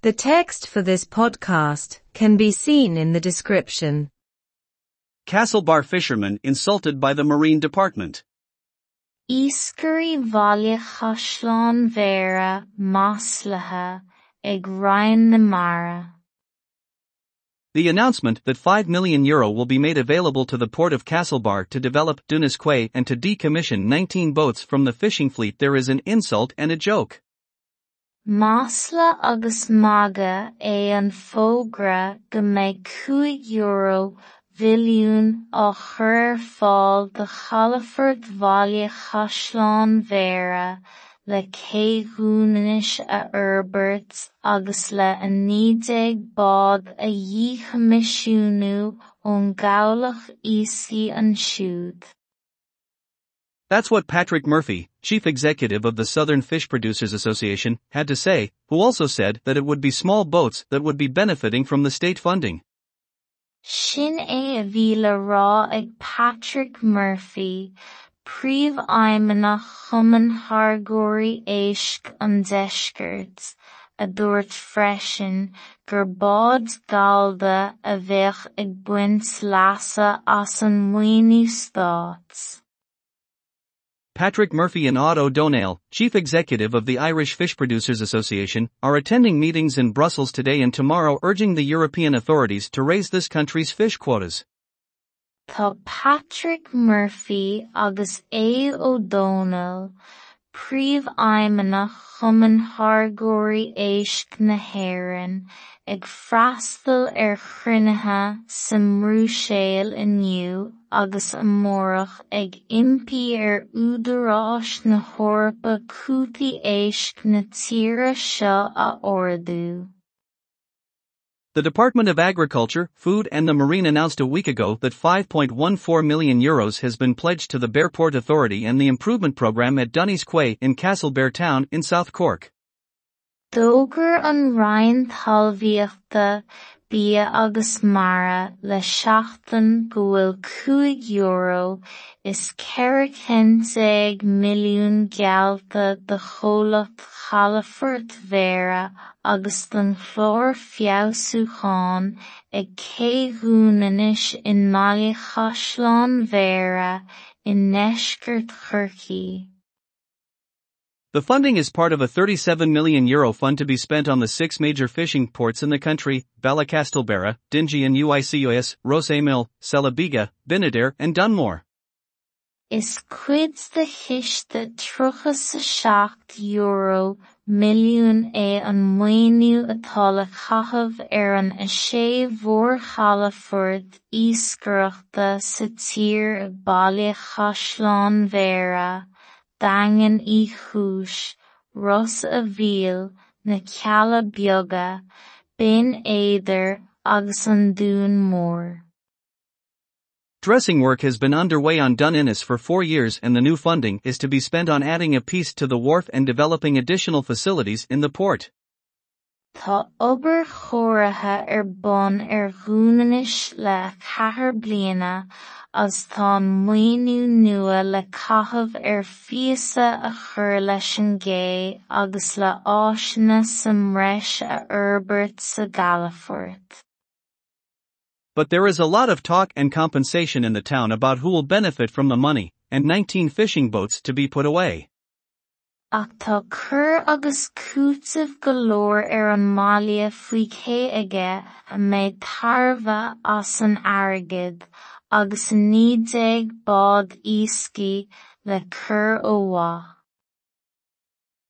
The text for this podcast can be seen in the description. Castlebar fishermen insulted by the Marine Department. Íscurí bhaile chaisleán mhéara maslaithe ag Ryan na Mara. The announcement that 5 million euro will be made available to the port of Castlebar to develop Dunas Quay and to decommission 19 boats from the fishing fleet there is an insult and a joke. Masla agus maga é an fógra go méid 5 euro bhiliún á chur fáil de chalafort bhaile chaisleán mhéara le céadúnis a Herbert agus le a nídéag bád a dhíchoimisiúnú ón gabhlach íoscí an siúd. That's what Patrick Murphy, chief executive of the Southern Fish Producers Association, had to say, who also said that it would be small boats that would be benefiting from the state funding. Shin a rá ag Patrick Murphy, príomh-aidhmeannach Chumann Thar-Gcóirí Éisc an Deisceart, a dúirt freisin gur bád galda a bheith ag buint Stát. Patrick Murphy and Aodh O'Donnell, chief executive of the Irish Fish Producers Association, are attending meetings in Brussels today and tomorrow urging the European authorities to raise this country's fish quotas. Tá Patrick Murphy agus A. O'Donnell, príomh-aidhmeannach Chumann Thar-Gcóirí Éisc na hÉireann, ag freastal ar chruinnithe sa mhrúshéil inniu agus amórach ag iompaí ar údaráis na hOrpa cútaí éisc na tíre seo a ordú. The Department of Agriculture, Food and the Marine announced a week ago that 5.14 million euros has been pledged to the Bearport Authority and the improvement program at Dunnies Quay in Castlebar Town in South Cork. Bia agus mara le seachtain go bhfuil cúig euro is ceithre milliún geallta de chalafort mhéara agus den chlór feabhsúcháin ag in mbaile chaisleán mhéara i ndeisceart Chorcaí. The funding is part of a 37 million euro fund to be spent on the six major fishing ports in the country, Ballacastelbera, Dingy and UICOS, Rosémil, Celebiga, Binader and Dunmore. Is cuid de chiiste trocha sa seacht euro milliún é an atá le caitheamh ar an sé mhór chalafort íoscaireachta sa tír i bpaile chúis, Ros na mór. Dressing work has been underway on Dun Innis for four years and the new funding is to be spent on adding a piece to the wharf and developing additional facilities in the port. Tá obair ar bun ar le bliana tá nua le ar a chur leis an agus le áiseanna sa mhreis a sa. But there is a lot of talk and compensation in the town about who will benefit from the money, and 19 fishing boats to be put away. Ach tá cur agus cútamh go leor ar an mália faoi cé aige a méid as an airgid agus ní déag bád le cur ó.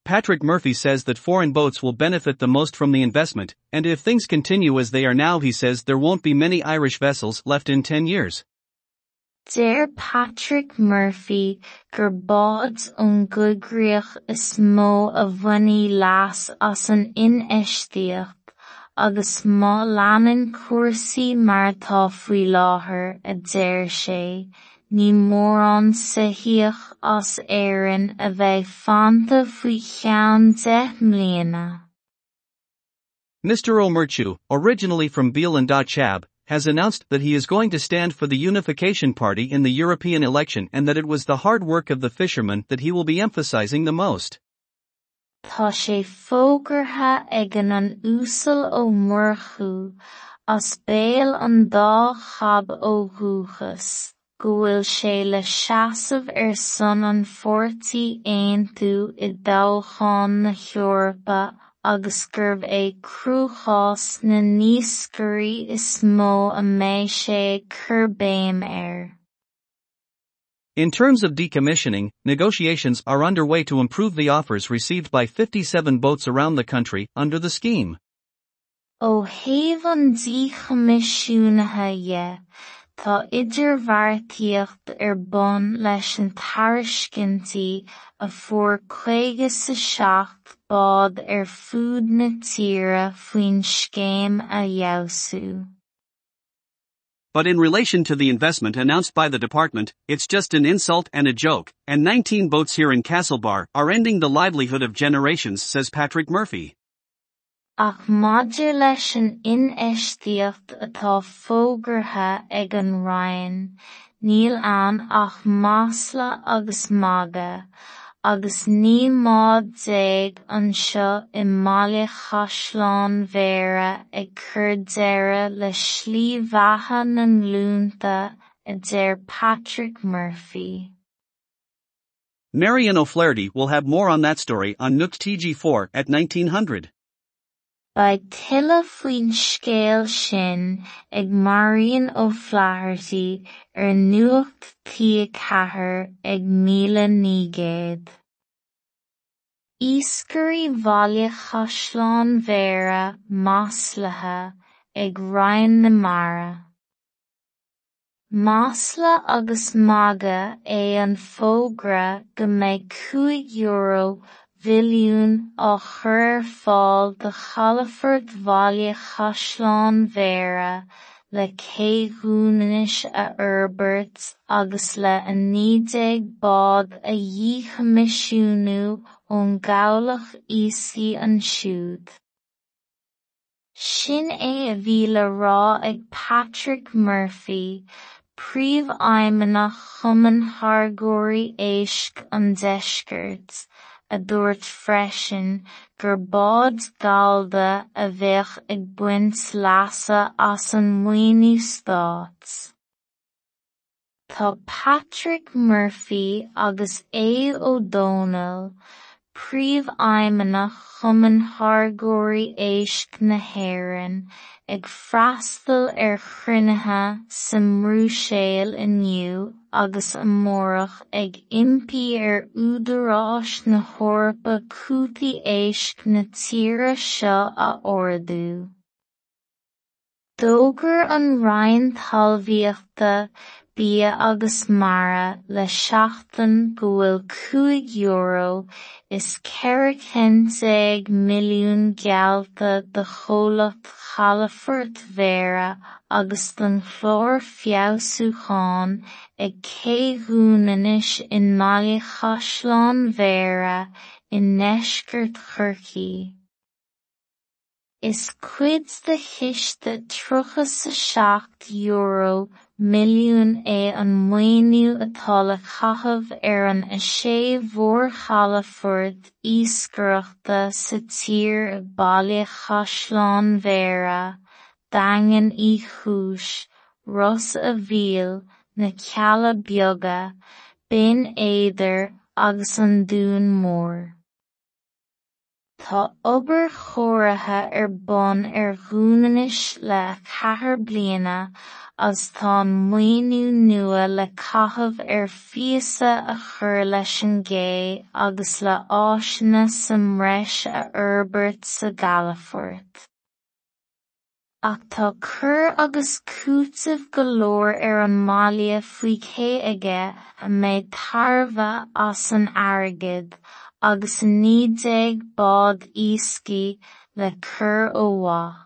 Patrick Murphy says that foreign boats will benefit the most from the investment, and if things continue as they are now, he says there won't be many Irish vessels left in 10 years. Deir Patrick Murphy gur bád ón is mó a bhainní leas as an ineisteacht agus má leanann cuasaí mar tá faoi láthair a deir sé, ní mór an saothíoch as éireann a bheith fanta faoi cheann de mbliana. Mr. O'Murchu, originally from Beal and Chab, has announced that he is going to stand for the Unification Party in the European election and that it was the hard work of the fishermen that he will be emphasizing the most. Tá sé fógartha ag an úsáil ó murchú as béal an dá chabb ó dhúchas, go bhfuil le seasamh ar son an phoirtí aontú i dtoghcháin na Heorpa agus gurbh é cruachás na níoscairí is mó a mbeidh sé ag air. In terms of decommissioning, negotiations are underway to improve the offers received by 57 boats around the country under the scheme. Ó thaobh an díchomisisiúnaithe tá idirbheartaíocht ar bun leis an a fuair seacht bád ar fud na faoin scéim a. But in relation to the investment announced by the department, it's just an insult and a joke, and 19 boats here in Castlebar are ending the livelihood of generations, says Patrick Murphy. Ach maidir leis an inéistíocht atá fógartha ag an Ryan, níl an ach másla agus maga, agus ní máid déag anseo i mbaile Chaisleán Mhéara ag cur deireadh le slí bheatha na nglúnta a Patrick Murphy. Marion O'Flaherty will have more on that story on Nuacht TG4 at 1900. Ba tuilleadh faoin scéal sin ag Marian O'Flaherty ar nuacht tíochmhaithir ag míle nígéad. Íoscairí bhaile Chaisleán Mhéara Maslaithe ag Ryan na Mara. Masla agus maga é an fógra go mbeidh cúig euro mhilliún á chur ar fáil de chalafort bhaile Chaisleán Mhéara le céadúnis a fhorbairt agus le a nídéag bád a dhíchoimisiúnú ón gabhlach íosaí an siúd. Sin é a bhí le rá ag Patrick Murphy, príomh-aidhmeannach Chumann Thar-Gcóirí Éisc an Deisceart, a dúirt freisin gur bád galda a bheadh ag baint leasa as Patrick Murphy agus Éad O'Donnell, príomh-aidhmeannach Chumann Thar-Gcóirí Éisc na hÉireann ag freastal ar chruinnithe sa mbrúshéil inniu agus amórach ag iompaí ar údaráis na Heorpa cútaí éisc na tíre seo a ordú. D'fhógair an Ryan talmhaíochta bia agus mara le seachtain go bhfuil cúig euro is ceithre centaig milliún geallta de chomhlacht chalafort Mhéara agus den chlór feabhsúcháin ag in mbaile Chaisleán Mhéara i ndeisceart Chorcaí. Is cuid de chiste trochas sa seacht euro milliún é an maoiniú atá le caitheamh ar an aisé mhórchalafort iascaireachta sa tír i bpaile Chaisleán Mhéara, daingean í chúis, Ros a Mhíl, na cealla beaga, bin éidir agus an dún mór. Tá obair chomhairtha ar bun ar dhúnais le ceathair bliana agus tá maoiniú nua le caitheamh ar phíosa a chur leis an gcé agus le áiseanna sa mreis a fhorbairt sa gCealafort. Ach tá cur agus cútamh go leor ar an mbaile faoi cé aige a mbeidh tarbha as an airgid nídéag bád iascaí le cur ó mhaith.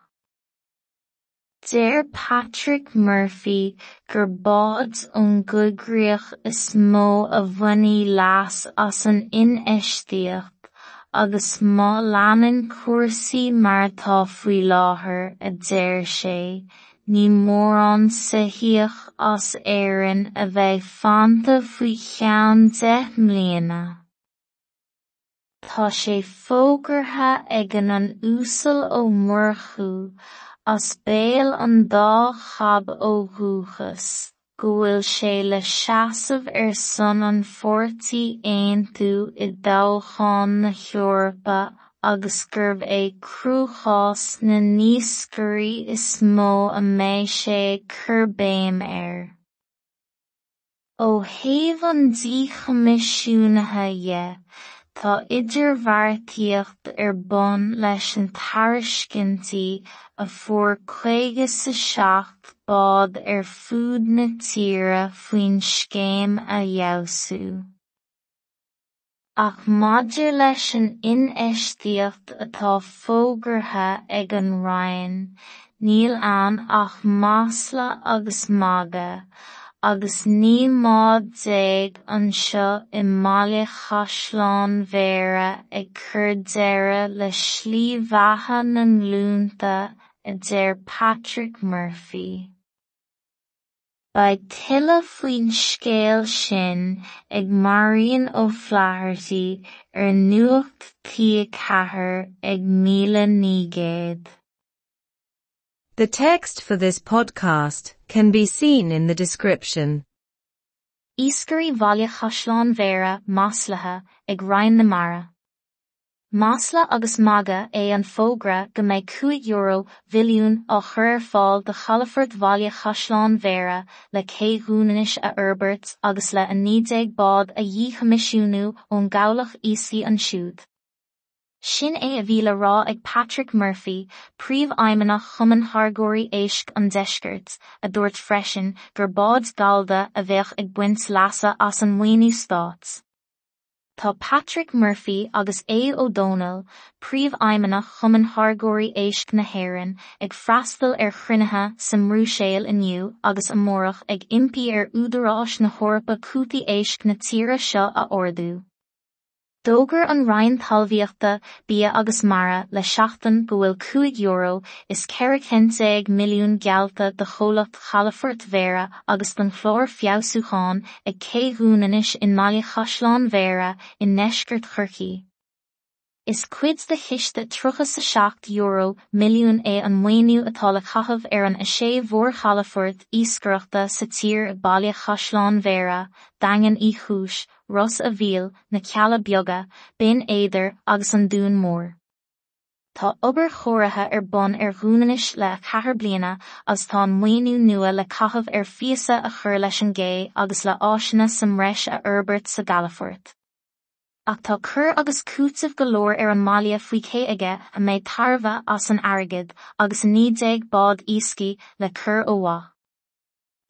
Deir Patrick Murphy gur bád ón gcógraíoch is mó a bhainní leas as an inéistíocht agus má leanann cúrsaí mar atá faoi láthair a deir sé, ní mórán saothaíoch as éireann a bheidh fanta faoi cheann de mbliana. Tá sé fógartha ag an úsáil ó murchú as béal an dá chab ó dhúchas, go bhfuil sé le seasamh ar son an pháirtí aontú i dtoghcháin na Heorpa agus gurbh é cruachás na níoscairí is mó a mbeidh sé ag curbéim air. Ó thaobh an dí coimisiúnaithe dhé, Tá idirbheartaíocht ar bun leis an tairiscintí a fuair caoga sa seacht bád ar fud na tíre faoin scéim a fheabhsú. Ach maidir leis an ineistiacht atá fógartha ag an Rhein, níl ann ach Masla agus Maga, agus ní máid déag anseo i mbaile Chaisleán Mhéara ag cur deireadh le slí-bheatha na nglúnta a deir Patrick Murphy. Ba tuilleadh faoin scéal sin ag Marion O'Flaherty ar nuacht tíochmhaithe ag míle nígéad. The text for this podcast can be seen in the description. Iskari bhaile Chaisleán vera Maslatha ag Mara. Masla agus maga er é an fógra go méid 5 euro bhiliún á chur fáil de chalafort bhaile Chaisleán Mhéara le céúnis a Herbert agus le a nídéag bád a dhí comisiúnú ón gabhlach ísí an siúd. Sin é a bhí le rá ag Patrick Murphy, príomh-aidhmeannach chumann thar-gcóirí éisc an deisceart, a dúirt freisin gur bád galda a bheith ag buint leasa as an mhaoiniú Stát. Tá Patrick Murphy agus é O'Donnell, príomh-aidhmeannach chumann thar-gcóirí éisc na hÉireann ag freastal ar chruinnithe sa mhrúshéal inniu agus amórach ag impi ar údaráis na hOrpa cútaí éisc na tíre seo a ordú. Dógur an Ryan talmhíochta bí agus mara le seaachtain go bhfuil cuaig euro is ceirchéag milliún gealta de cholacht chalafortt mhéra agus den chlór fiabsúáin ag céhúnanis in maiile chaisláán mhéra in neisgurt churcií. Is cuid de chiiste trochas sa seacht euro milliún é an mhaoiniú atá le chathamh ar an sé mhór chalafort íscaireachta sa tír i Baile Chaisleán Mhéara, daingean í chúis Ros a bhíal na cealla beaga, bin éidir agus an dún mór. Tá obair chóirithe ar bun ar gúnanis le cethir bliana agus tá muoinú nua le cathmh ar fiasa a chur leis an gé agus le áisina sam reis a Herbert sa Galafort. Ach tá chur agus cútamh golóir ar an mália faoi cé aige a méid tarbha as an airgid agus ní déag bád ísci le chur óhá.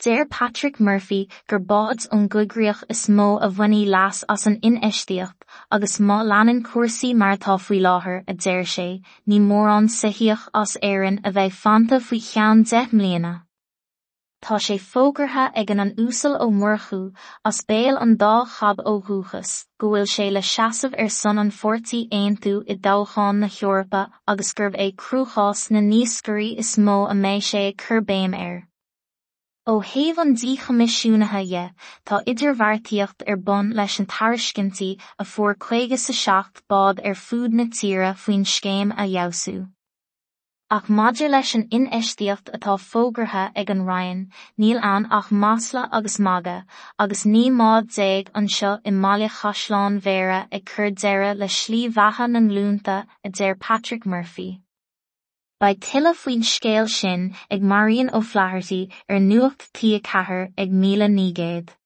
Deir Patrick Murphy gur bád ón gcuiggríoch is mó a bhainní leas as an ineisteocht agus má leanan cuasaí mar tá faoi láthair a deir sé, ní mór an sihíoch as éan a bheith fanta faoi chean de mlíana. Tá sé fógartha ag an an úsal ó murchú as béal an dá chab ó thuchas, go bhfuil sé le seaamh ar son an fortaí aonú i dogháin na Heorpa agus gurbh é cruúchás na níoscairí is mó a méid sé churbéim air. Ó thaobh an dí choimisiúnaithe dhé, tá idirbheartaíocht ar bun leis an tairiscintí a fuair chuige sa seacht bád ar fud na tíre faoin scéim a fheabhsú. Ach maidir leis an ineistiacht atá fógartha ag an Rhein, níl an ach Masla agus Maga, agus ní mád déag anseo i Mbaile Chaisleán Mhéara ag deireadh le slí-bheatha na nglúnta a deir Patrick Murphy. Ba tuilleadh faoin scéal sin ag Marion O'Flaherty ar nuacht tíochmhaithe ag míle nígéad.